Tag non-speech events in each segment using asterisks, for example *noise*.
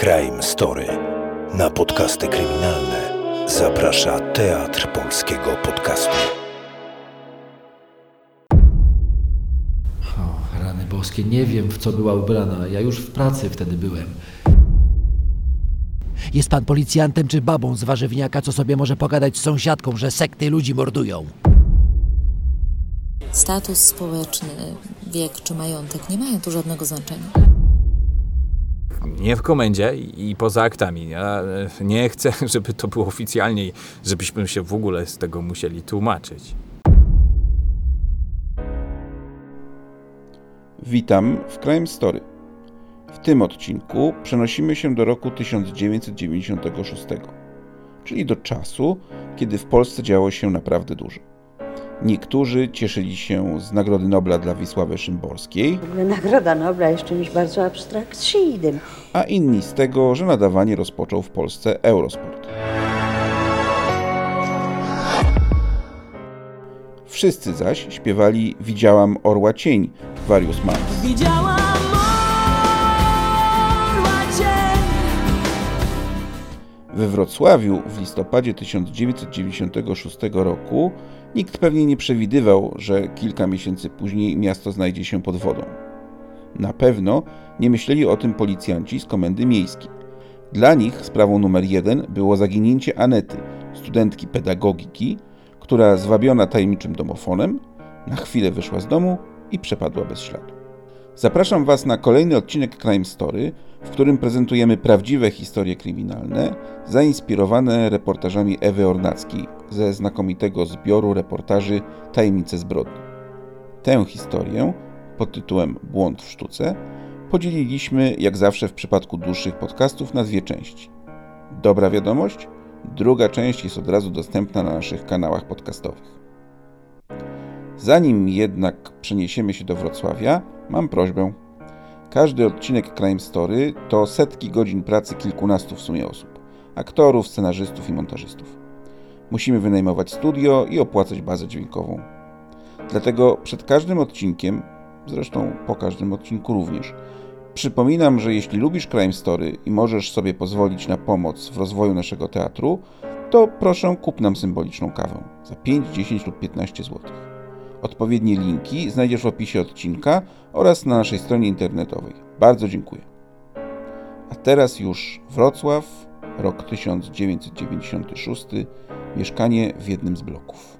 Crime Story. Na podcasty kryminalne zaprasza Teatr Polskiego Podcastu. O, rany boskie, nie wiem w co była ubrana. Ja już w pracy wtedy byłem. Jest pan policjantem czy babą z warzywniaka, co sobie może pogadać z sąsiadką, że sekty ludzi mordują? Status społeczny, wiek czy majątek nie mają tu żadnego znaczenia. Nie w komendzie i poza aktami. Ja e, nie chcę, *laughs* żeby to było oficjalnie żebyśmy się w ogóle z tego musieli tłumaczyć. Witam w Crime Story. W tym odcinku przenosimy się do roku 1996, czyli do czasu, kiedy w Polsce działo się naprawdę dużo. Niektórzy cieszyli się z Nagrody Nobla dla Wisławy Szymborskiej, W ogóle Nagroda Nobla jest czymś bardzo abstrakcyjnym. a inni z tego, że nadawanie rozpoczął w Polsce Eurosport. Wszyscy zaś śpiewali Widziałam orła cień Various Months. We Wrocławiu w listopadzie 1996 roku nikt pewnie nie przewidywał, że kilka miesięcy później miasto znajdzie się pod wodą. Na pewno nie myśleli o tym policjanci z komendy miejskiej. Dla nich sprawą numer jeden było zaginięcie Anety, studentki pedagogiki, która zwabiona tajemniczym domofonem na chwilę wyszła z domu i przepadła bez śladu. Zapraszam Was na kolejny odcinek Crime Story, w którym prezentujemy prawdziwe historie kryminalne, zainspirowane reportażami Ewy Ornackiej ze znakomitego zbioru reportaży Tajemnice zbrodni. Tę historię pod tytułem Błąd w sztuce podzieliliśmy, jak zawsze w przypadku dłuższych podcastów, na dwie części. Dobra wiadomość, druga część jest od razu dostępna na naszych kanałach podcastowych. Zanim jednak przeniesiemy się do Wrocławia, mam prośbę. Każdy odcinek Crime Story to setki godzin pracy kilkunastu w sumie osób aktorów, scenarzystów i montażystów. Musimy wynajmować studio i opłacać bazę dźwiękową. Dlatego przed każdym odcinkiem, zresztą po każdym odcinku również, przypominam, że jeśli lubisz Crime Story i możesz sobie pozwolić na pomoc w rozwoju naszego teatru, to proszę kup nam symboliczną kawę za 5, 10 lub 15 zł. Odpowiednie linki znajdziesz w opisie odcinka oraz na naszej stronie internetowej. Bardzo dziękuję. A teraz już Wrocław, rok 1996, mieszkanie w jednym z bloków.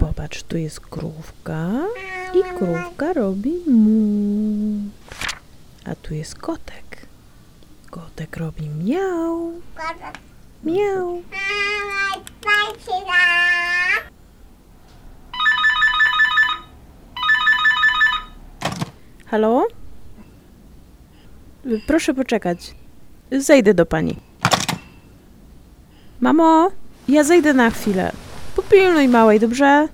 Popatrz, tu jest krówka i krówka robi mu. A tu jest kotek. Kotek robi miał. Miał. Halo? Proszę poczekać. Zejdę do pani. Mamo, ja zejdę na chwilę. Popilnuj małej, dobrze?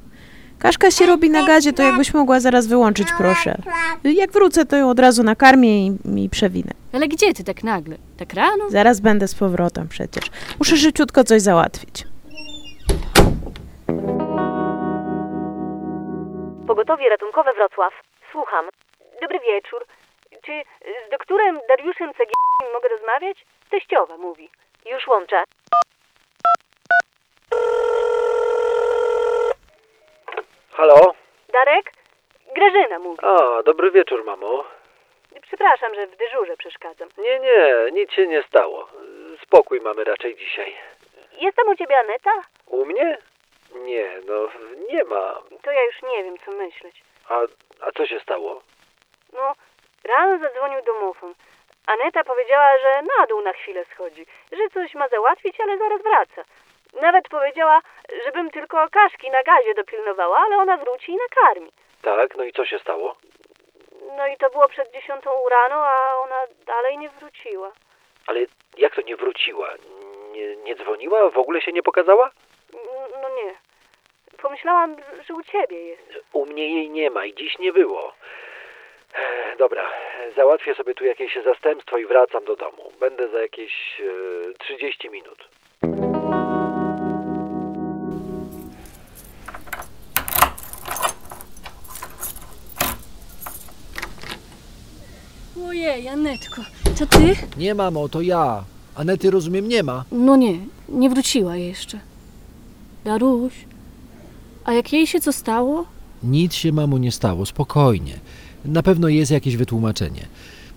Kaszka się robi na gazie, to jakbyś mogła zaraz wyłączyć, proszę. Jak wrócę, to ją od razu nakarmię i, i przewinę. Ale gdzie ty tak nagle? Tak rano? Zaraz będę z powrotem przecież. Muszę szybciutko coś załatwić. Pogotowie ratunkowe Wrocław. Słucham. Dobry wieczór. Czy z doktorem Dariuszem Cegielskim mogę rozmawiać? Teściowa mówi. Już łączę. Halo? Darek? Grażyna mówi. A, dobry wieczór, mamo. Przepraszam, że w dyżurze przeszkadzam. Nie, nie, nic się nie stało. Spokój mamy raczej dzisiaj. Jest tam u ciebie Aneta? U mnie? Nie, no nie ma. To ja już nie wiem, co myśleć. A, a co się stało? No, rano zadzwonił domofon. Aneta powiedziała, że na dół na chwilę schodzi, że coś ma załatwić, ale zaraz wraca. Nawet powiedziała, żebym tylko kaszki na gazie dopilnowała, ale ona wróci i nakarmi. Tak, no i co się stało? No i to było przed dziesiątą rano, a ona dalej nie wróciła. Ale jak to nie wróciła? Nie, nie dzwoniła? W ogóle się nie pokazała? N- No nie. Pomyślałam, że u ciebie jest. U mnie jej nie ma i dziś nie było. Dobra, załatwię sobie tu jakieś zastępstwo i wracam do domu. Będę za jakieś e, 30 minut. Ojej, Anetko, to ty? Nie, mamo, to ja. Anety, rozumiem, nie ma. No nie, nie wróciła jeszcze. Daruś, a jak jej się co stało? Nic się, mamo, nie stało, spokojnie. Na pewno jest jakieś wytłumaczenie.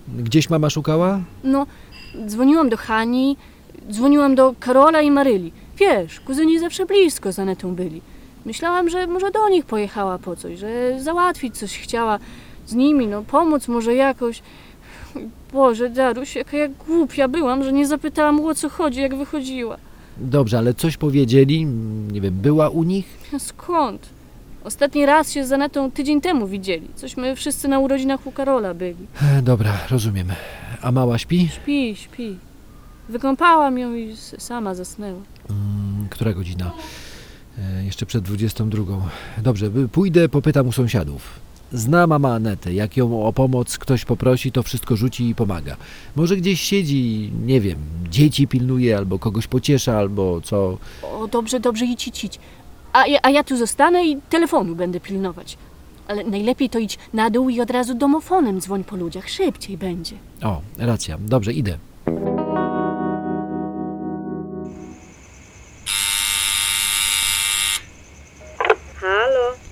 Gdzieś mama szukała? No, dzwoniłam do Hani, dzwoniłam do Karola i Maryli. Wiesz, kuzyni zawsze blisko z Anetą byli. Myślałam, że może do nich pojechała po coś, że załatwić coś chciała z nimi, no pomóc może jakoś. Boże, Daruś, jaka ja głupia byłam, że nie zapytałam o co chodzi, jak wychodziła. Dobrze, ale coś powiedzieli? Nie wiem, była u nich? A skąd? Ostatni raz się z Anetą tydzień temu widzieli. Cośmy wszyscy na urodzinach u Karola byli. E, Dobra, rozumiem. A mała śpi? Śpi, śpi. Wykąpałam ją i s- sama zasnęła. Mm, Która godzina? E, Jeszcze przed 22. Dobrze, y, pójdę, popytam u sąsiadów. Zna mama Anetę. Jak ją o pomoc ktoś poprosi, to wszystko rzuci i pomaga. Może gdzieś siedzi, nie wiem, dzieci pilnuje, albo kogoś pociesza, albo co. O, dobrze, dobrze, idź, idź, idź. A, ja- a ja tu zostanę i telefonu będę pilnować. Ale najlepiej to idź na dół i od razu domofonem dzwoń po ludziach. Szybciej będzie. O, racja. Dobrze, idę.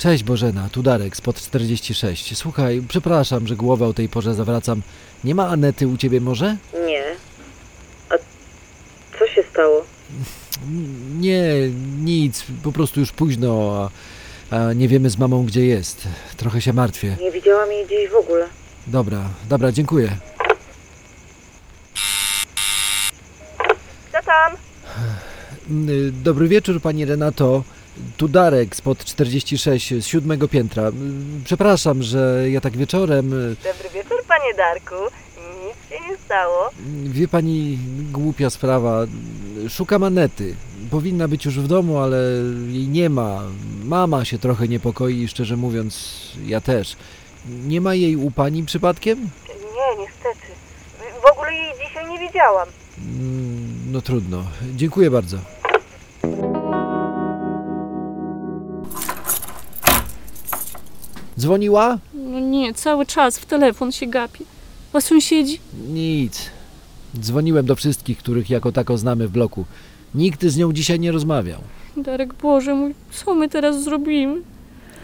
Cześć Bożena, tu Darek spod 46. Słuchaj, przepraszam, że głowę o tej porze zawracam. Nie ma Anety u ciebie może? Nie. A co się stało? Nie, nic, po prostu już późno, a, a nie wiemy z mamą gdzie jest. Trochę się martwię. Nie widziałam jej gdzieś w ogóle. Dobra, dobra, dziękuję. Co tam? Dobry wieczór pani Renato. Tu Darek spod 46 z siódmego piętra. Przepraszam, że ja tak wieczorem. y, Dobry wieczór, panie Darku. Nic się nie stało. Wie pani, głupia sprawa. Szukam Anety. Powinna być już w domu, ale jej nie ma. Mama się trochę niepokoi, szczerze mówiąc, ja też. Nie ma jej u pani przypadkiem? Nie, niestety. W ogóle jej dzisiaj nie widziałam. Mm, No trudno. Dziękuję bardzo. Dzwoniła? No nie, cały czas w telefon się gapi. A sąsiedzi? Nic. Dzwoniłem do wszystkich, których jako tako znamy w bloku. Nikt z nią dzisiaj nie rozmawiał. Darek, Boże mój, co my teraz zrobimy?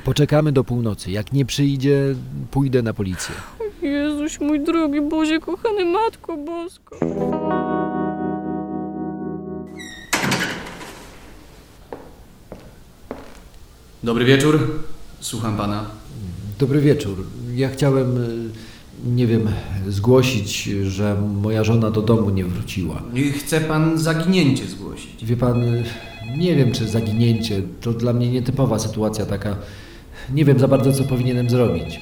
Poczekamy do północy. Jak nie przyjdzie, pójdę na policję. Jezuś mój drogi, Boże kochany, Matko Bosko. Dobry wieczór. Słucham pana. Dobry wieczór. Ja chciałem, y, nie wiem, zgłosić, że moja żona do domu nie wróciła. I Chce pan zaginięcie zgłosić. Wie pan, y, nie wiem czy zaginięcie, to dla mnie nietypowa sytuacja taka. Nie wiem za bardzo co powinienem zrobić.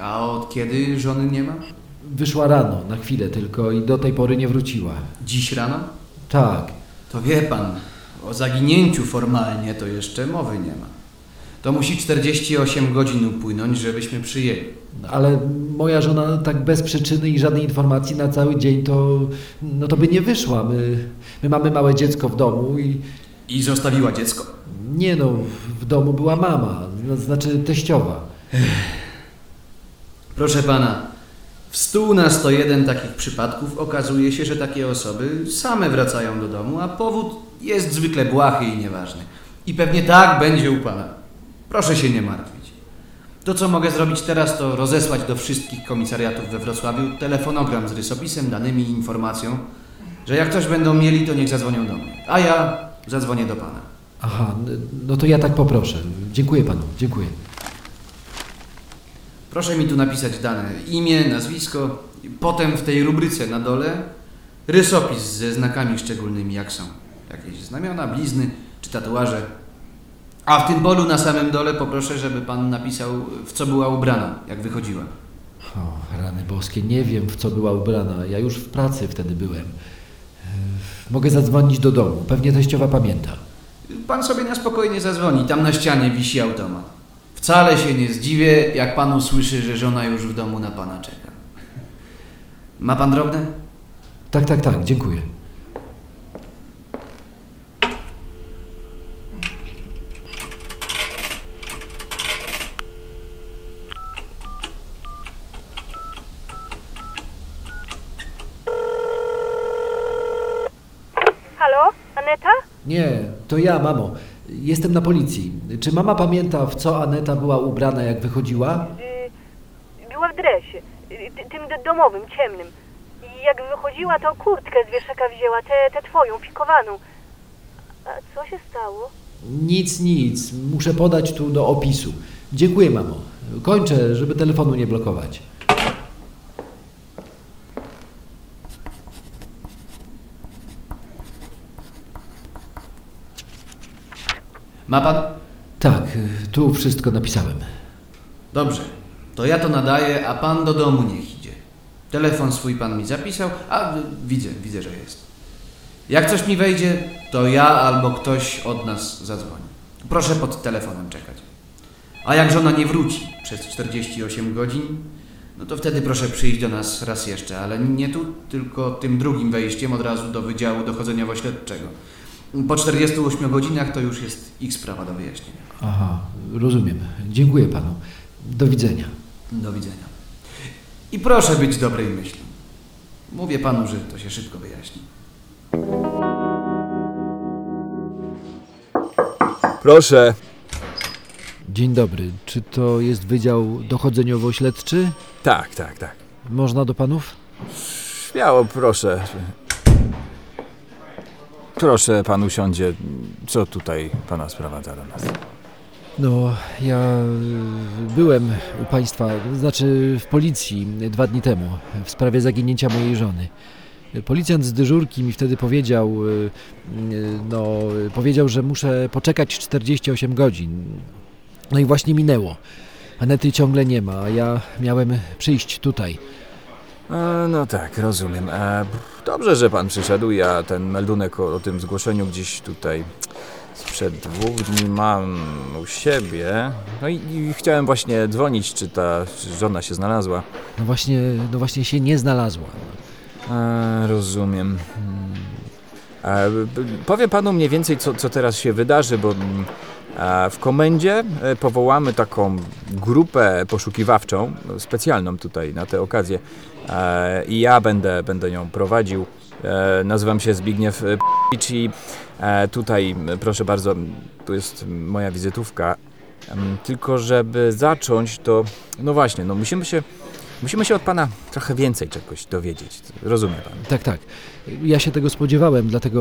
A od kiedy żony nie ma? Wyszła rano, na chwilę tylko i do tej pory nie wróciła. Dziś rano? Tak. To wie pan, o zaginięciu formalnie to jeszcze mowy nie ma. To musi 48 godzin upłynąć, żebyśmy przyjęli. Ale moja żona tak bez przyczyny i żadnej informacji na cały dzień to, no to by nie wyszła. My, my mamy małe dziecko w domu i... I zostawiła dziecko? Nie no, w domu była mama, no, znaczy teściowa. *sighs* Proszę pana, w 100 na 101 takich przypadków okazuje się, że takie osoby same wracają do domu, a powód jest zwykle błahy i nieważny. I pewnie tak będzie u pana. Proszę się nie martwić. To, co mogę zrobić teraz, to rozesłać do wszystkich komisariatów we Wrocławiu telefonogram z rysopisem, danymi i informacją, że jak coś będą mieli, to niech zadzwonią do mnie. A ja zadzwonię do pana. Aha, no to ja tak poproszę. Dziękuję panu, dziękuję. Proszę mi tu napisać dane imię, nazwisko, potem w tej rubryce na dole rysopis ze znakami szczególnymi, jak są jakieś znamiona, blizny czy tatuaże. A w tym polu na samym dole poproszę, żeby pan napisał, w co była ubrana, jak wychodziła. O, rany boskie, nie wiem w co była ubrana. Ja już w pracy wtedy byłem. E, Mogę zadzwonić do domu, pewnie teściowa pamięta. Pan sobie na spokojnie zadzwoni, tam na ścianie wisi automat. Wcale się nie zdziwię, jak pan usłyszy, że żona już w domu na pana czeka. Ma pan drobne? Tak, tak, tak, dziękuję. Nie, to ja, mamo. Jestem na policji. Czy mama pamięta, w co Aneta była ubrana, jak wychodziła? Y, była w dresie, y, ty- tym do- domowym, ciemnym. I jak wychodziła, to kurtkę z wieszaka wzięła, tę tę twoją, pikowaną. A co się stało? Nic, nic. Muszę podać tu do opisu. Dziękuję, mamo. Kończę, żeby telefonu nie blokować. Ma pan? Tak, tu wszystko napisałem. Dobrze. To ja to nadaję, a pan do domu niech idzie. Telefon swój pan mi zapisał, a widzę, widzę, że jest. Jak coś mi wejdzie, to ja albo ktoś od nas zadzwoni. Proszę pod telefonem czekać. A jak żona nie wróci przez 48 godzin, no to wtedy proszę przyjść do nas raz jeszcze, ale nie tu, tylko tym drugim wejściem od razu do Wydziału Dochodzeniowo-Śledczego. Po 48 godzinach to już jest ich sprawa do wyjaśnienia. Aha, rozumiem. Dziękuję panu. Do widzenia. Do widzenia. I proszę być dobrej myśli. Mówię panu, że to się szybko wyjaśni. Proszę. Dzień dobry. Czy to jest Wydział Dochodzeniowo-Śledczy? Tak, tak, tak. Można do panów? Śmiało, proszę. Proszę, pan usiądzie. Co tutaj pana sprowadza do nas? No, ja y, byłem u państwa, znaczy w policji dwa dni temu w sprawie zaginięcia mojej żony. Policjant z dyżurki mi wtedy powiedział, y, y, no, powiedział, że muszę poczekać 48 godzin. No i właśnie minęło. Anety ciągle nie ma, a ja miałem przyjść tutaj. E, no tak, rozumiem. E, dobrze, że pan przyszedł. Ja ten meldunek o, o tym zgłoszeniu gdzieś tutaj sprzed dwóch dni mam u siebie. No i, i chciałem właśnie dzwonić, czy ta czy żona się znalazła. No właśnie, no właśnie się nie znalazła. E, rozumiem. B- powiem panu mniej więcej, co, co teraz się wydarzy, bo mm, w komendzie powołamy taką grupę poszukiwawczą, specjalną tutaj na tę okazję. E, I ja będę, będę ją prowadził. E, nazywam się Zbigniew e, P***cz i tutaj, proszę bardzo, tu jest moja wizytówka. Tylko żeby zacząć, to no właśnie, no musimy się, musimy się od pana trochę więcej czegoś dowiedzieć. Rozumie pan? Tak, tak. Ja się tego spodziewałem, dlatego,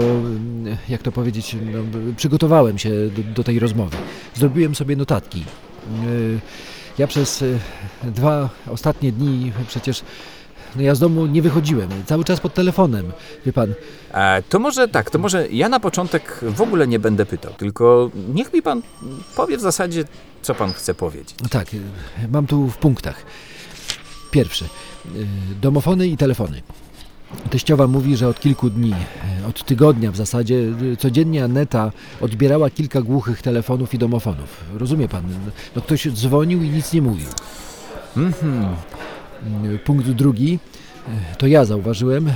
jak to powiedzieć, no, przygotowałem się do, do tej rozmowy. Zrobiłem sobie notatki. Ja przez dwa ostatnie dni przecież no ja z domu nie wychodziłem, cały czas pod telefonem, wie pan. E, to może tak, to może ja na początek w ogóle nie będę pytał, tylko niech mi pan powie w zasadzie, co pan chce powiedzieć. No tak, y, mam tu w punktach. Pierwszy, y, domofony i telefony. Teściowa mówi, że od kilku dni, y, od tygodnia w zasadzie, codziennie Aneta odbierała kilka głuchych telefonów i domofonów. Rozumie pan? No ktoś dzwonił i nic nie mówił. Mhm. Punkt drugi, y, to ja zauważyłem,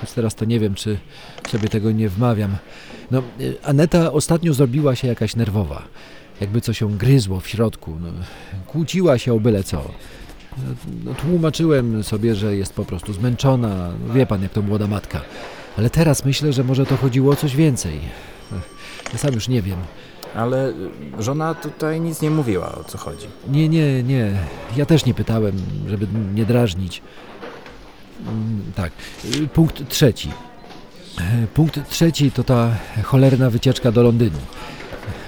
choć teraz to nie wiem, czy sobie tego nie wmawiam. No, y, Aneta ostatnio zrobiła się jakaś nerwowa. Jakby coś ją gryzło w środku. No, kłóciła się o byle co. No, tłumaczyłem sobie, że jest po prostu zmęczona. No, Wie pan, jak to młoda matka. Ale teraz myślę, że może to chodziło o coś więcej. Ja sam już nie wiem. Ale żona tutaj nic nie mówiła, o co chodzi. Nie, nie, nie. Ja też nie pytałem, żeby nie drażnić. Mm, Tak. Punkt trzeci. Punkt trzeci to ta cholerna wycieczka do Londynu.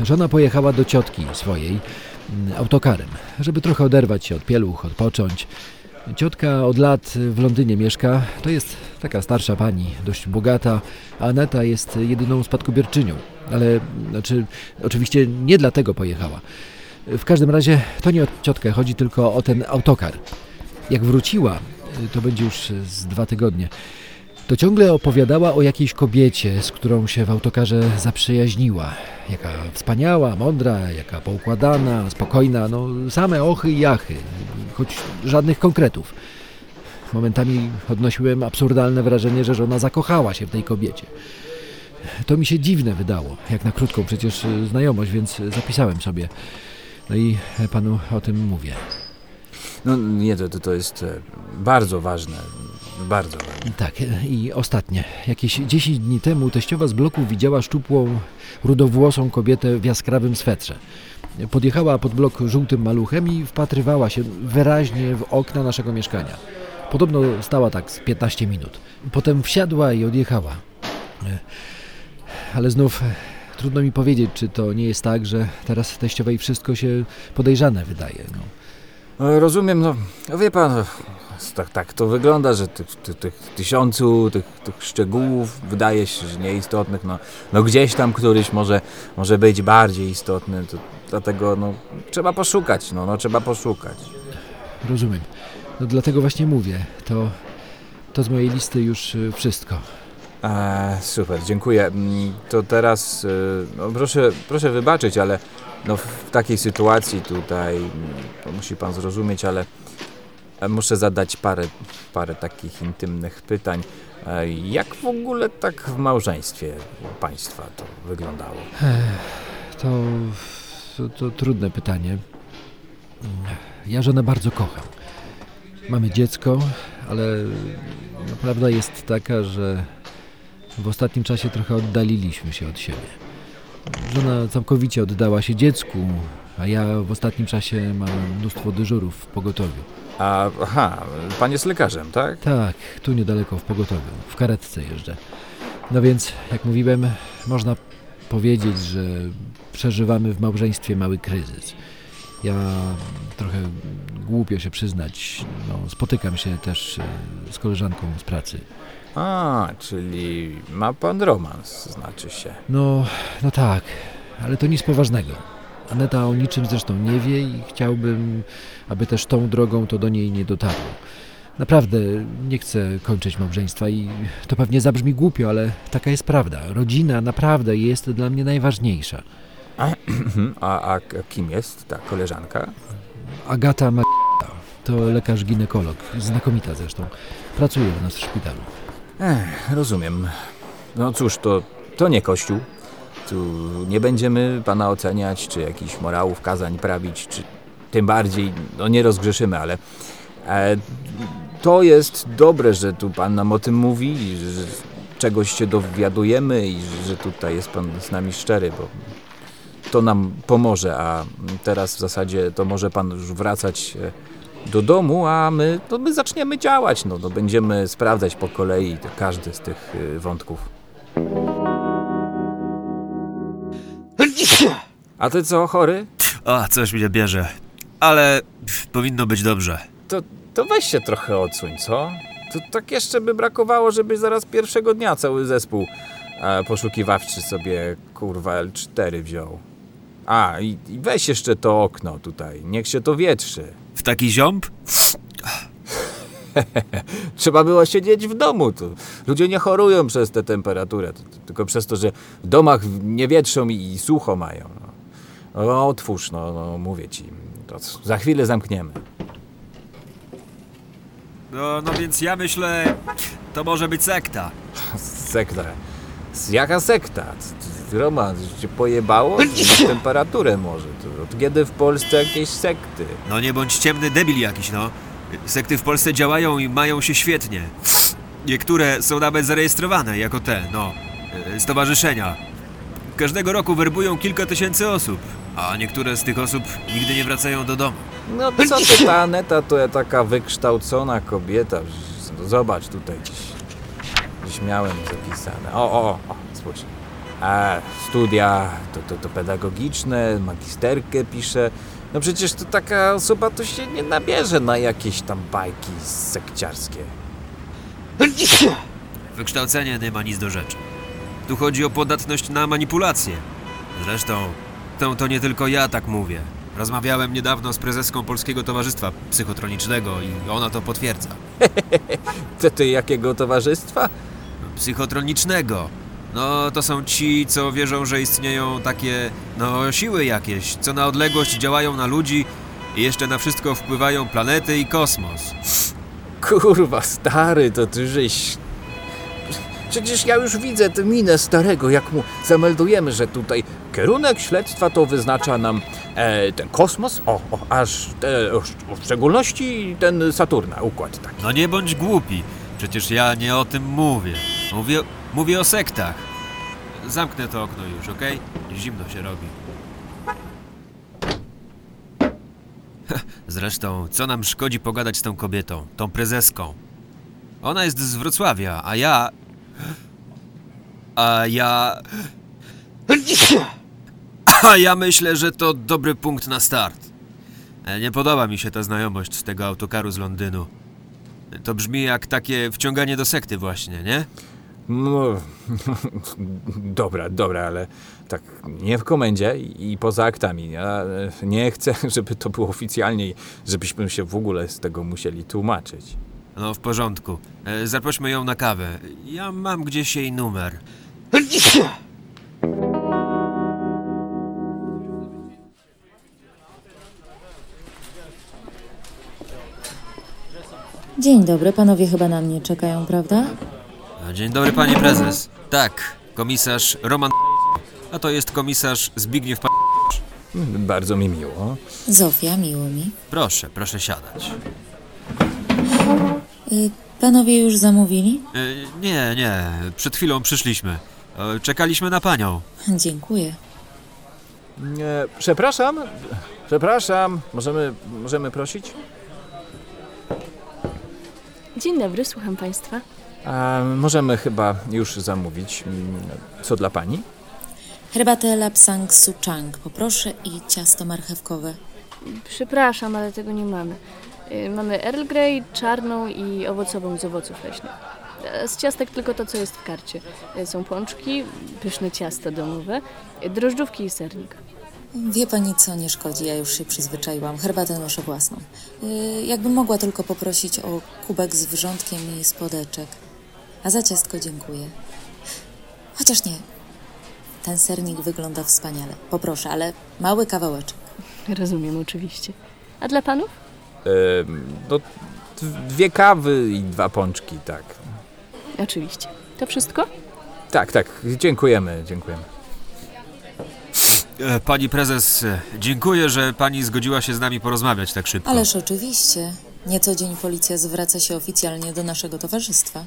Żona pojechała do ciotki swojej mm, autokarem, żeby trochę oderwać się od pieluch, odpocząć. Ciotka od lat w Londynie mieszka. To jest taka starsza pani, dość bogata. Aneta jest jedyną spadkobierczynią. Ale znaczy, oczywiście nie dlatego pojechała. W każdym razie to nie o ciotkę chodzi, tylko o ten autokar. Jak wróciła, to będzie już z dwa tygodnie, to ciągle opowiadała o jakiejś kobiecie, z którą się w autokarze zaprzyjaźniła. Jaka wspaniała, mądra, jaka poukładana, spokojna, no same ochy i jachy, choć żadnych konkretów. Momentami odnosiłem absurdalne wrażenie, że żona zakochała się w tej kobiecie. To mi się dziwne wydało, jak na krótką przecież y, znajomość, więc zapisałem sobie. No i panu o tym mówię. No nie, to, to, jest e, bardzo ważne. Bardzo. Tak, i ostatnie. Jakieś 10 dni temu teściowa z bloku widziała szczupłą, rudowłosą kobietę w jaskrawym swetrze. Podjechała pod blok żółtym maluchem i wpatrywała się wyraźnie w okna naszego mieszkania. Podobno stała tak z 15 minut. Potem wsiadła i odjechała. Ale znów trudno mi powiedzieć, czy to nie jest tak, że teraz teściowej wszystko się podejrzane wydaje. No. No, rozumiem, no, no wie pan, no, tak, tak to wygląda, że tych, tych, tych tysiącu tych, tych szczegółów wydaje się, że nieistotnych, no, no gdzieś tam któryś może, może być bardziej istotny, to, dlatego no, trzeba poszukać, no, no trzeba poszukać. Rozumiem. No dlatego właśnie mówię, to, to z mojej listy już wszystko. E, super, dziękuję. Mm, To teraz y, no proszę, proszę wybaczyć, ale no w takiej sytuacji tutaj mm, musi pan zrozumieć, ale e, muszę zadać parę, parę takich intymnych pytań. E, Jak w ogóle tak w małżeństwie państwa to wyglądało? To, to, to trudne pytanie. Ja żonę bardzo kocham. Mamy dziecko, ale no, prawda jest taka, że w ostatnim czasie trochę oddaliliśmy się od siebie. Żona całkowicie oddała się dziecku, a ja w ostatnim czasie mam mnóstwo dyżurów w pogotowiu. A, aha, pan jest lekarzem, tak? Tak, tu niedaleko w pogotowiu, w karetce jeżdżę. No więc, jak mówiłem, można powiedzieć, że przeżywamy w małżeństwie mały kryzys. Ja trochę głupio się przyznać, no, spotykam się też e, z koleżanką z pracy. A, czyli ma pan romans, znaczy się. No, no tak, ale to nic poważnego. Aneta o niczym zresztą nie wie i chciałbym, aby też tą drogą to do niej nie dotarło. Naprawdę nie chcę kończyć małżeństwa i to pewnie zabrzmi głupio, ale taka jest prawda. Rodzina naprawdę jest dla mnie najważniejsza. *clears throat* A, a, a kim jest ta koleżanka? Agata Ma... to lekarz ginekolog, znakomita zresztą. Pracuje u nas w szpitalu. Ech, rozumiem. No cóż, to, to nie kościół. Tu nie będziemy pana oceniać, czy jakichś morałów, kazań prawić, czy tym bardziej, no nie rozgrzeszymy, ale e, to jest dobre, że tu pan nam o tym mówi, że czegoś się dowiadujemy i że tutaj jest pan z nami szczery, bo to nam pomoże, a teraz w zasadzie to może pan już wracać e, do domu, a my, to my zaczniemy działać. No, no, będziemy sprawdzać po kolei każdy z tych y, wątków. A ty co, chory? O, coś mnie bierze. Ale pff, powinno być dobrze. To, to weź się trochę odsuń, co? To tak jeszcze by brakowało, żebyś zaraz pierwszego dnia cały zespół e, poszukiwawczy sobie kurwa L4 wziął. A, i, i weź jeszcze to okno tutaj, niech się to wietrzy. W taki ziąb? *laughs* Trzeba było siedzieć w domu. Tu. Ludzie nie chorują przez tę temperaturę, to, to, tylko przez to, że w domach nie wietrzą i, i sucho mają. No. No, otwórz, no, no mówię ci. To za chwilę zamkniemy. No, no więc ja myślę, to może być sekta. *laughs* Sekta. Jaka sekta? Roman, cię pojebało? Na temperaturę może? To od kiedy w Polsce jakieś sekty? No nie bądź ciemny debil jakiś, no. Sekty w Polsce działają i mają się świetnie. Niektóre są nawet zarejestrowane jako te, no, e, stowarzyszenia. Każdego roku werbują kilka tysięcy osób, a niektóre z tych osób nigdy nie wracają do domu. No co ty, ta Aneta to taka wykształcona kobieta. No, Zobacz tutaj gdzieś, gdzieś miałem zapisane. O, o, o, spójrz. A, studia to, to, to pedagogiczne, magisterkę pisze. No przecież to taka osoba to się nie nabierze na jakieś tam bajki sekciarskie. Wykształcenie nie ma nic do rzeczy. Tu chodzi o podatność na manipulacje. Zresztą, to, to nie tylko ja tak mówię. Rozmawiałem niedawno z prezeską Polskiego Towarzystwa Psychotronicznego i ona to potwierdza. *laughs* To ty jakiego towarzystwa? Psychotronicznego. No, to są ci, co wierzą, że istnieją takie, no, siły jakieś, co na odległość działają na ludzi i jeszcze na wszystko wpływają planety i kosmos. Kurwa, stary, to ty żeś... Przecież ja już widzę tę minę starego, jak mu zameldujemy, że tutaj kierunek śledztwa to wyznacza nam e, ten kosmos, o, o aż e, o, w szczególności ten Saturna, układ taki. No nie bądź głupi. Przecież ja nie o tym mówię. Mówię, mówię o sektach. Zamknę to okno już, okej? Zimno się robi. Zresztą, co nam szkodzi pogadać z tą kobietą, tą prezeską? Ona jest z Wrocławia, a ja... A ja... A ja myślę, że to dobry punkt na start. E, Nie podoba mi się ta znajomość z tego autokaru z Londynu. To brzmi jak takie wciąganie do sekty właśnie, nie? No, *laughs* dobra, dobra, ale tak nie w komendzie i poza aktami. Ja e, nie chcę, *laughs* żeby to było oficjalnie i żebyśmy się w ogóle z tego musieli tłumaczyć. No w porządku. E, Zaprośmy ją na kawę. Ja mam gdzieś jej numer. Dzień dobry, panowie chyba na mnie czekają, prawda? Dzień dobry, panie prezes. Tak, komisarz Roman a to jest komisarz Zbigniew P... Bardzo mi miło. Zofia, miło mi. Proszę, proszę siadać. Y, panowie już zamówili? E, Nie, nie, przed chwilą przyszliśmy. E, Czekaliśmy na panią. Dziękuję. E, przepraszam, przepraszam, możemy, możemy prosić? Dzień dobry, słucham państwa. A, możemy chyba już zamówić. Mm, Co dla pani? Herbatę lapsang suchang poproszę i ciasto marchewkowe. Przepraszam, ale tego nie mamy. Y, Mamy Earl Grey, czarną i owocową z owoców leśnych. E, Z ciastek tylko to, co jest w karcie. E, Są pączki, pyszne ciasto domowe, e, drożdżówki i sernik. Wie pani co, nie szkodzi, ja już się przyzwyczaiłam. Herbatę noszę własną. Y, jakbym mogła tylko poprosić o kubek z wrzątkiem i spodeczek. A za ciastko dziękuję. Chociaż nie. Ten sernik wygląda wspaniale. Poproszę, ale mały kawałeczek. Rozumiem, oczywiście. A dla panów? E, no, dwie kawy i dwa pączki, tak. Oczywiście. To wszystko? Tak, tak, dziękujemy, dziękujemy. E, Pani prezes, dziękuję, że pani zgodziła się z nami porozmawiać tak szybko. Ależ oczywiście. Nie co dzień policja zwraca się oficjalnie do naszego towarzystwa.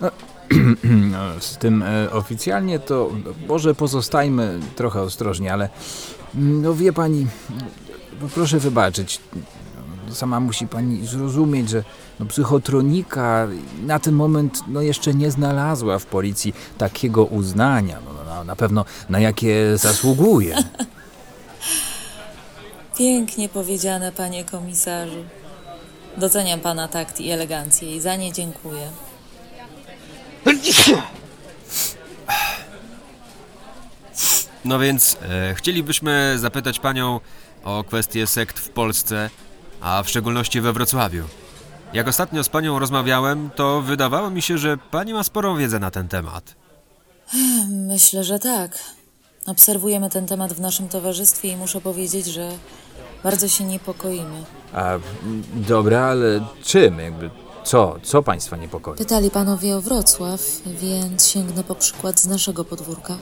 *clears throat* No, Z tym e, oficjalnie to może pozostajmy trochę ostrożni, ale mm, no wie pani, no, proszę wybaczyć. No, Sama musi pani zrozumieć, że no, psychotronika na ten moment no, jeszcze nie znalazła w policji takiego uznania, no, na pewno na jakie zasługuje. *laughs* Pięknie powiedziane, panie komisarzu. Doceniam pana takt i elegancję i za nie dziękuję. No więc e, chcielibyśmy zapytać panią o kwestię sekt w Polsce, a w szczególności we Wrocławiu. Jak ostatnio z panią rozmawiałem, to wydawało mi się, że pani ma sporą wiedzę na ten temat. Myślę, że tak. Obserwujemy ten temat w naszym towarzystwie i muszę powiedzieć, że bardzo się niepokoimy. A, dobra, ale czym? Jakby co? Co państwa niepokoi? Pytali panowie o Wrocław, więc sięgnę po przykład z naszego podwórka.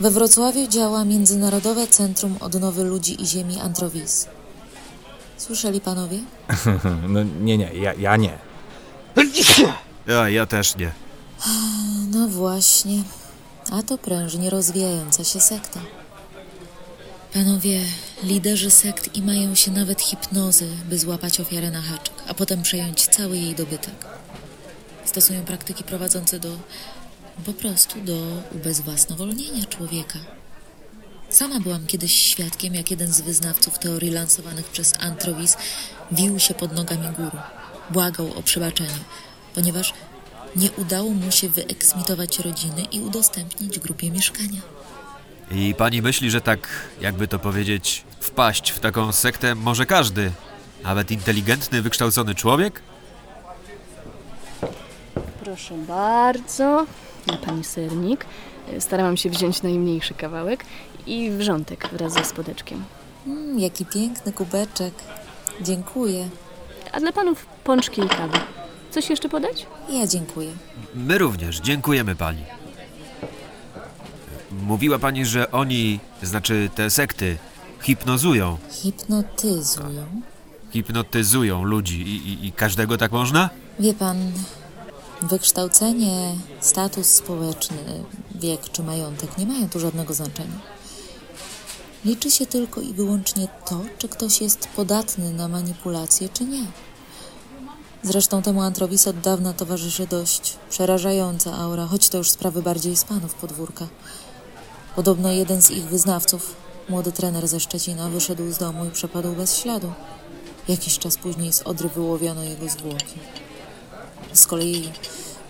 We Wrocławiu działa Międzynarodowe Centrum Odnowy Ludzi i Ziemi Antrowis. Słyszeli panowie? *laughs* no nie, nie, ja, ja nie. Ja, ja też nie. No właśnie. A to prężnie rozwijająca się sekta. Panowie, liderzy sekt i mają się nawet hipnozy, by złapać ofiarę na haczyk, a potem przejąć cały jej dobytek. Stosują praktyki prowadzące do po prostu do ubezwłasnowolnienia człowieka. Sama byłam kiedyś świadkiem, jak jeden z wyznawców teorii lansowanych przez Antrowis wił się pod nogami guru. Błagał o przebaczenie, ponieważ nie udało mu się wyeksmitować rodziny i udostępnić grupie mieszkania. I pani myśli, że tak, jakby to powiedzieć, wpaść w taką sektę może każdy, nawet inteligentny, wykształcony człowiek? Proszę bardzo. Na pani sernik. Starałam się wziąć najmniejszy kawałek i wrzątek wraz ze spodeczkiem. Mm, jaki piękny kubeczek. Dziękuję. A dla panów pączki i kawy. Coś jeszcze podać? Ja dziękuję. My również, dziękujemy pani. Mówiła pani, że oni, znaczy te sekty, hipnozują, Hipnotyzują. hipnotyzują ludzi i, i, i każdego tak można? Wie pan, Wykształcenie, status społeczny, wiek czy majątek nie mają tu żadnego znaczenia. Liczy się tylko i wyłącznie to, czy ktoś jest podatny na manipulacje, czy nie. Zresztą temu Antrowis od dawna towarzyszy dość przerażająca aura, choć to już sprawy bardziej z panów podwórka. Podobno jeden z ich wyznawców, młody trener ze Szczecina, wyszedł z domu i przepadł bez śladu. Jakiś czas później z Odry wyłowiono jego zwłoki. Z kolei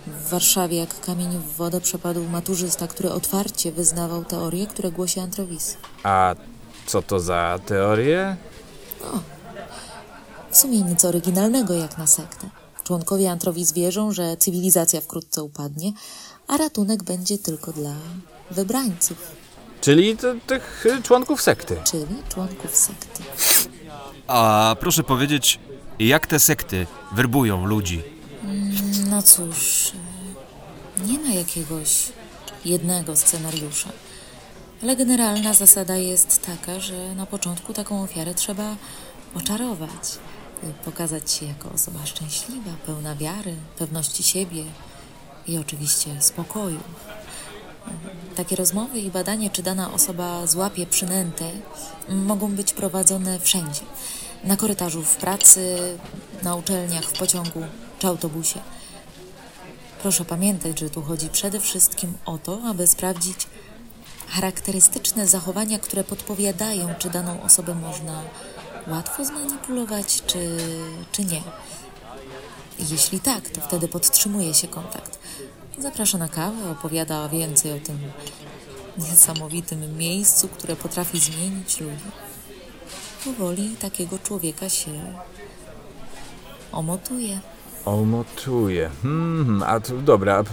w Warszawie jak kamień w wodę przepadł maturzysta, który otwarcie wyznawał teorie, które głosi Antrowis. A co to za teorie? W sumie nic oryginalnego jak na sektę. Członkowie Antrowis wierzą, że cywilizacja wkrótce upadnie, a ratunek będzie tylko dla wybrańców, Czyli t- tych y, członków sekty. czyli członków sekty. A proszę powiedzieć, jak te sekty werbują ludzi? Mm, No cóż, y, nie ma jakiegoś jednego scenariusza. Ale generalna zasada jest taka, że na początku taką ofiarę trzeba oczarować, y, pokazać się jako osoba szczęśliwa, pełna wiary, pewności siebie i oczywiście spokoju. Takie rozmowy i badanie, czy dana osoba złapie przynętę, mogą być prowadzone wszędzie. Na korytarzu w pracy, na uczelniach, w pociągu czy autobusie. Proszę pamiętać, że tu chodzi przede wszystkim o to, aby sprawdzić charakterystyczne zachowania, które podpowiadają, czy daną osobę można łatwo zmanipulować, czy, czy nie. Jeśli tak, to wtedy podtrzymuje się kontakt. Zaprasza na kawę, opowiada więcej o tym niesamowitym miejscu, które potrafi zmienić ludzi. Powoli takiego człowieka się omotuje. Omotuje. Hmm, a to dobra. p-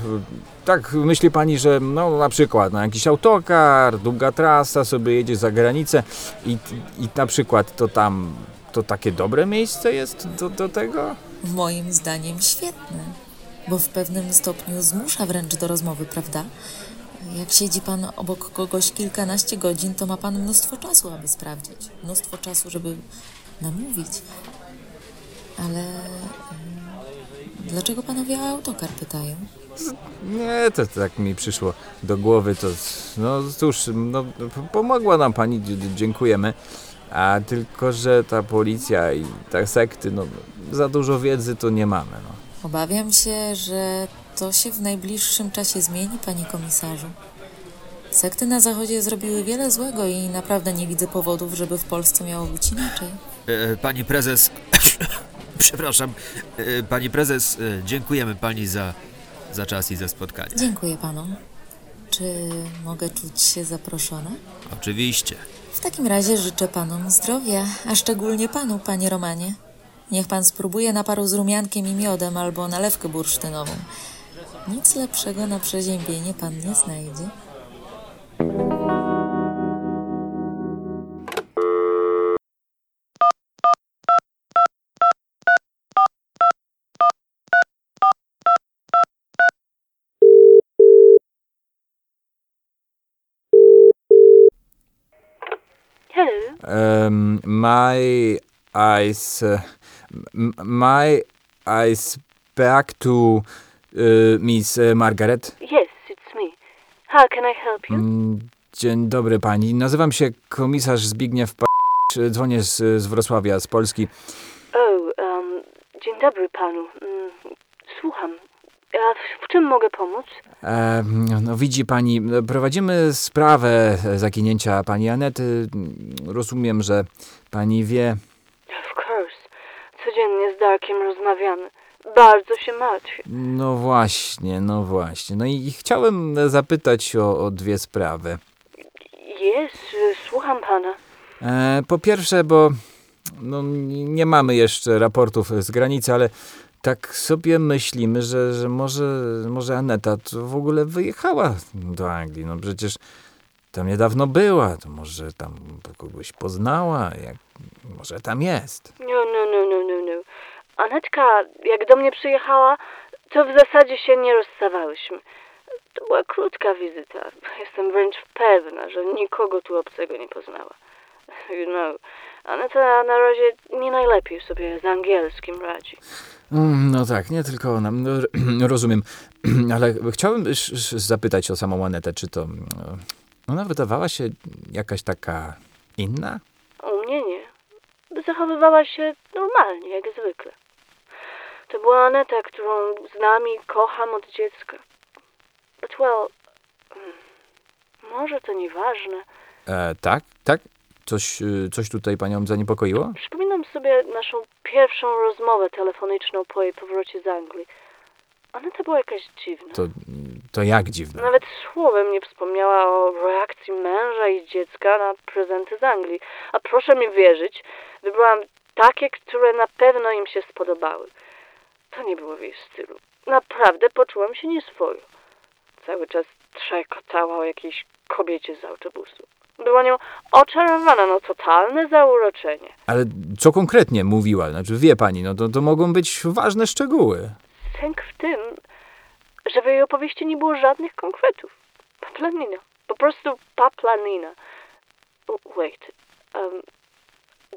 Tak myśli pani, że no na przykład na jakiś autokar, długa trasa, sobie jedzie za granicę i, i na przykład to tam, to takie dobre miejsce jest do, do tego? Moim zdaniem świetne, bo w pewnym stopniu zmusza wręcz do rozmowy, prawda? Jak siedzi pan obok kogoś kilkanaście godzin, to ma pan mnóstwo czasu, aby sprawdzić. Mnóstwo czasu, żeby namówić. Ale dlaczego panowie o autokar pytają? Nie, to tak mi przyszło do głowy, to no cóż, no, pomogła nam pani, dziękujemy. A tylko, że ta policja i te sekty, no za dużo wiedzy to nie mamy, no. Obawiam się, że to się w najbliższym czasie zmieni, panie komisarzu. Sekty na Zachodzie zrobiły wiele złego i naprawdę nie widzę powodów, żeby w Polsce miało być inaczej. E, Pani prezes, *coughs* przepraszam, e, pani prezes, e, dziękujemy pani za, za czas i za spotkanie. Dziękuję panom. Czy mogę czuć się zaproszona? Oczywiście. W takim razie życzę panom zdrowia, a szczególnie panu, panie Romanie. Niech pan spróbuje naparu z rumiankiem i miodem albo nalewkę bursztynową. Nic lepszego na przeziębienie pan nie znajdzie. Hello. Um, my eyes, uh, m- my eyes back to uh, Miss uh, Margaret. Yes, it's me. How can I help you? Mm, Dzień dobry pani. Nazywam się komisarz Zbigniew P. Dzwonię z, z Wrocławia, z Polski. Oh, um, dzień dobry panu. Mm, Słucham. A w, w czym mogę pomóc? E, no widzi pani, prowadzimy sprawę zaginięcia pani Anety. Rozumiem, że pani wie. Of course. Codziennie z Darkiem rozmawiamy. Bardzo się martwię. No właśnie, no właśnie. No i chciałem zapytać o, o dwie sprawy. Jest, słucham pana. E, po pierwsze, bo no, nie mamy jeszcze raportów z granicy, ale tak sobie myślimy, że, że może, może Aneta to w ogóle wyjechała do Anglii. No przecież tam niedawno była, to może tam kogoś poznała, jak, może tam jest. No, no, no, no, no, no. Anetka, jak do mnie przyjechała, to w zasadzie się nie rozstawałyśmy. To była krótka wizyta. Jestem wręcz pewna, że nikogo tu obcego nie poznała. You know, Aneta na razie nie najlepiej sobie z angielskim radzi. Mm, No tak, nie tylko ona. No, *clears throat* rozumiem. *clears throat* Ale chciałbym zapytać o samą Anetę, czy to... mm, Ona wydawała się jakaś taka inna? U mnie nie. Zachowywała się normalnie, jak zwykle. To była Aneta, którą znam i kocham od dziecka. But well, mm, może to nieważne. E, tak, tak? Coś, y, coś tutaj panią zaniepokoiło? Przypominam sobie naszą pierwszą rozmowę telefoniczną po jej powrocie z Anglii. Aneta była jakaś dziwna. To, to jak dziwne. Nawet słowem nie wspomniała o reakcji męża i dziecka na prezenty z Anglii. A proszę mi wierzyć, wybrałam takie, które na pewno im się spodobały. To nie było w jej stylu. Naprawdę poczułam się nieswojo. Cały czas trzekotała o jakiejś kobiecie z autobusu. Była nią oczarowana, no totalne zauroczenie. Ale co konkretnie mówiła? Znaczy, wie pani, no to, to mogą być ważne szczegóły. Sęk w tym, że w jej opowieści nie było żadnych konkretów. Paplanina. Po prostu paplanina. Wait. Um,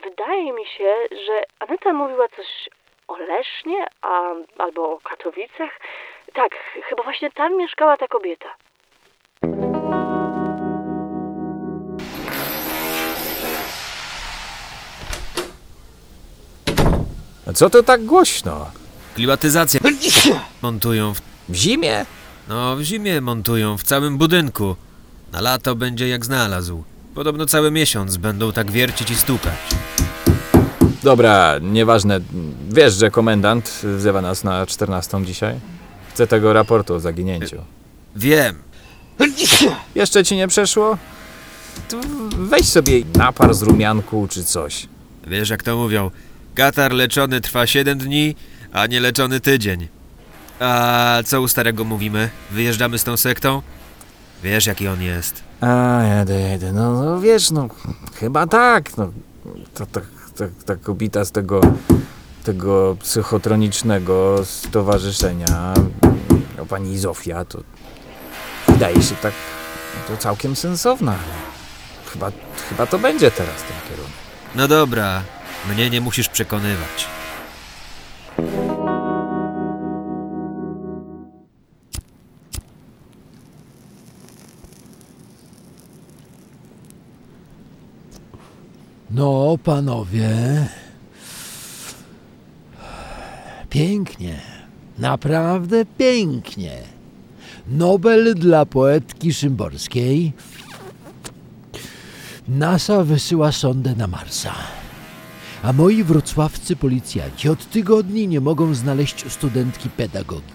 wydaje mi się, że Aneta mówiła coś o Lesznie a, albo o Katowicach. Tak, chyba właśnie tam mieszkała ta kobieta. A co to tak głośno? Klimatyzację *coughs* montują w... W zimie? No, w zimie montują, w całym budynku. Na lato będzie jak znalazł. Podobno cały miesiąc będą tak wiercić i stukać. Dobra, nieważne. Wiesz, że komendant wzywa nas na 14 dzisiaj? Chce tego raportu o zaginięciu. Wiem. Jeszcze ci nie przeszło? To weź sobie napar z rumianku czy coś. Wiesz jak to mówią, katar leczony trwa 7 dni, a nie leczony tydzień. A co u starego mówimy? Wyjeżdżamy z tą sektą? Wiesz jaki on jest. A, jedę, jedę. No, no wiesz, no chyba tak. No, to, to, to, ta kobieta z tego, tego psychotronicznego stowarzyszenia, no, pani Zofia, to wydaje się tak to całkiem sensowna. Chyba, chyba to będzie teraz ten kierunek. No dobra, mnie nie musisz przekonywać. No, panowie. Pięknie. Naprawdę pięknie. Nobel dla poetki szymborskiej. NASA wysyła sondę na Marsa. A moi wrocławscy policjanci od tygodni nie mogą znaleźć studentki pedagogiki.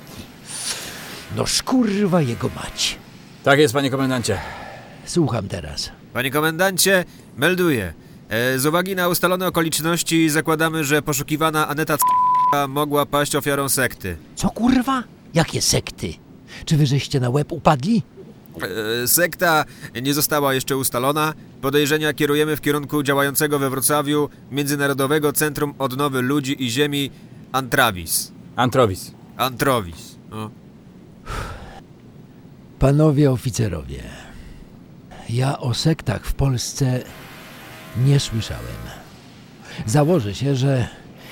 No szkurwa jego mać. Tak jest, panie komendancie. Słucham teraz. Panie komendancie, melduję. E, z uwagi na ustalone okoliczności zakładamy, że poszukiwana Aneta C... mogła paść ofiarą sekty. Co kurwa? Jakie sekty? Czy wy żeście na łeb upadli? E, sekta nie została jeszcze ustalona. Podejrzenia kierujemy w kierunku działającego we Wrocławiu Międzynarodowego Centrum Odnowy Ludzi i Ziemi Antravis. Antrowis. Antrowis. No. Panowie oficerowie, ja o sektach w Polsce nie słyszałem. Założę się, że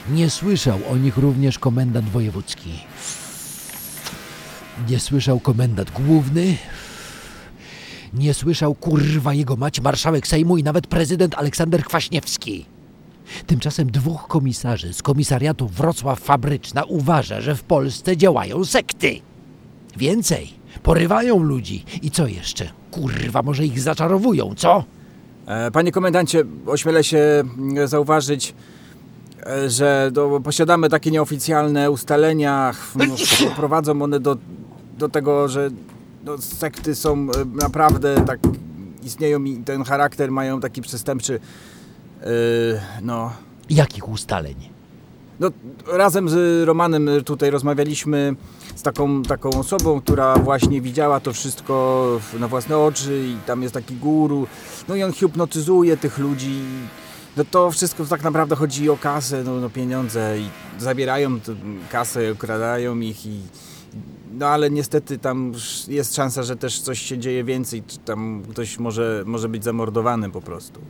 nie słyszał o nich również komendant wojewódzki. Nie słyszał komendant główny. Nie słyszał kurwa jego mać marszałek Sejmu i nawet prezydent Aleksander Kwaśniewski. Tymczasem dwóch komisarzy z komisariatu Wrocław Fabryczna uważa, że w Polsce działają sekty. Więcej, porywają ludzi i co jeszcze? Kurwa, może ich zaczarowują, co? E, Panie komendancie, ośmielę się mm, zauważyć, e, że do, posiadamy takie nieoficjalne ustalenia. No, *clears throat* prowadzą one do, do tego, że no, sekty są e, naprawdę tak, istnieją i ten charakter mają taki przestępczy. e, no. Jakich ustaleń? No, razem z Romanem tutaj rozmawialiśmy z taką, taką osobą, która właśnie widziała to wszystko na własne oczy i tam jest taki guru. No i on hipnotyzuje tych ludzi. No to wszystko tak naprawdę chodzi o kasę, no, no pieniądze i zabierają kasę, okradają ich i no ale niestety tam jest szansa, że też coś się dzieje więcej, tam ktoś może, może być zamordowany po prostu.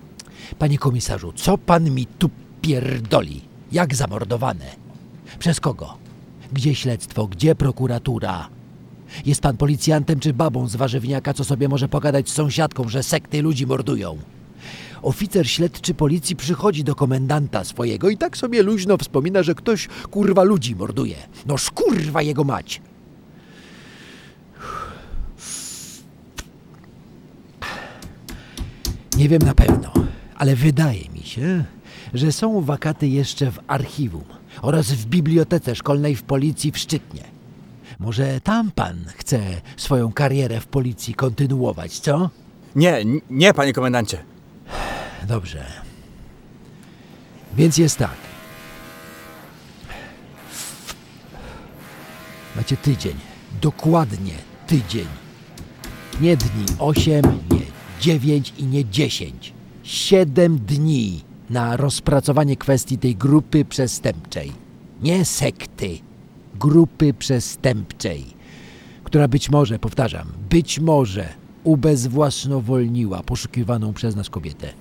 Panie komisarzu, co pan mi tu pierdoli? Jak zamordowane? Przez kogo? Gdzie śledztwo? Gdzie prokuratura? Jest pan policjantem czy babą z warzywniaka, co sobie może pogadać z sąsiadką, że sekty ludzi mordują? Oficer śledczy policji przychodzi do komendanta swojego i tak sobie luźno wspomina, że ktoś kurwa ludzi morduje. No szkurwa jego mać! Nie wiem na pewno, ale wydaje mi się, że są wakaty jeszcze w archiwum oraz w bibliotece szkolnej w policji w Szczytnie. Może tam pan chce swoją karierę w policji kontynuować, co? Nie, nie, panie komendancie. Dobrze. Więc jest tak. Macie tydzień. Dokładnie tydzień. Nie dni osiem, nie dziewięć i nie dziesięć. Siedem dni na rozpracowanie kwestii tej grupy przestępczej. Nie sekty. Grupy przestępczej, która być może, powtarzam, być może ubezwłasnowolniła poszukiwaną przez nas kobietę.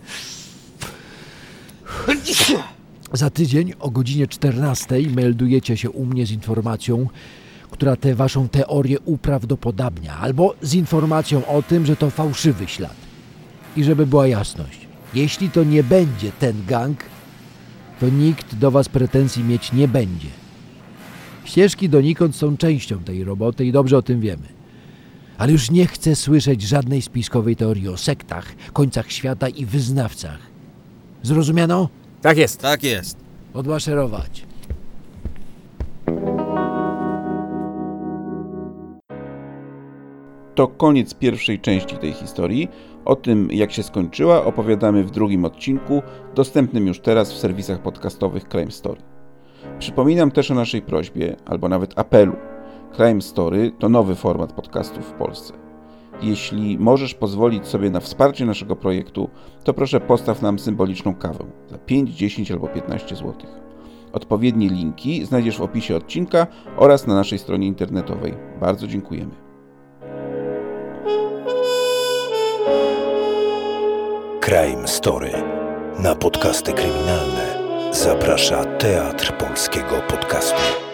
Za tydzień o godzinie 14 meldujecie się u mnie z informacją, która tę waszą teorię uprawdopodobnia, albo z informacją o tym, że to fałszywy ślad. I żeby była jasność, jeśli to nie będzie ten gang, to nikt do was pretensji mieć nie będzie. Ścieżki donikąd są częścią tej roboty i dobrze o tym wiemy. Ale już nie chcę słyszeć żadnej spiskowej teorii o sektach, końcach świata i wyznawcach. Zrozumiano? Tak jest. Tak jest. Odmaszerować. To koniec pierwszej części tej historii. O tym, jak się skończyła, opowiadamy w drugim odcinku, dostępnym już teraz w serwisach podcastowych Crime Story. Przypominam też o naszej prośbie, albo nawet apelu. Crime Story to nowy format podcastów w Polsce. Jeśli możesz pozwolić sobie na wsparcie naszego projektu, to proszę postaw nam symboliczną kawę za 5, 10 albo 15 zł. Odpowiednie linki znajdziesz w opisie odcinka oraz na naszej stronie internetowej. Bardzo dziękujemy. Crime Story. Na podcasty kryminalne zaprasza Teatr Polskiego Podcastu.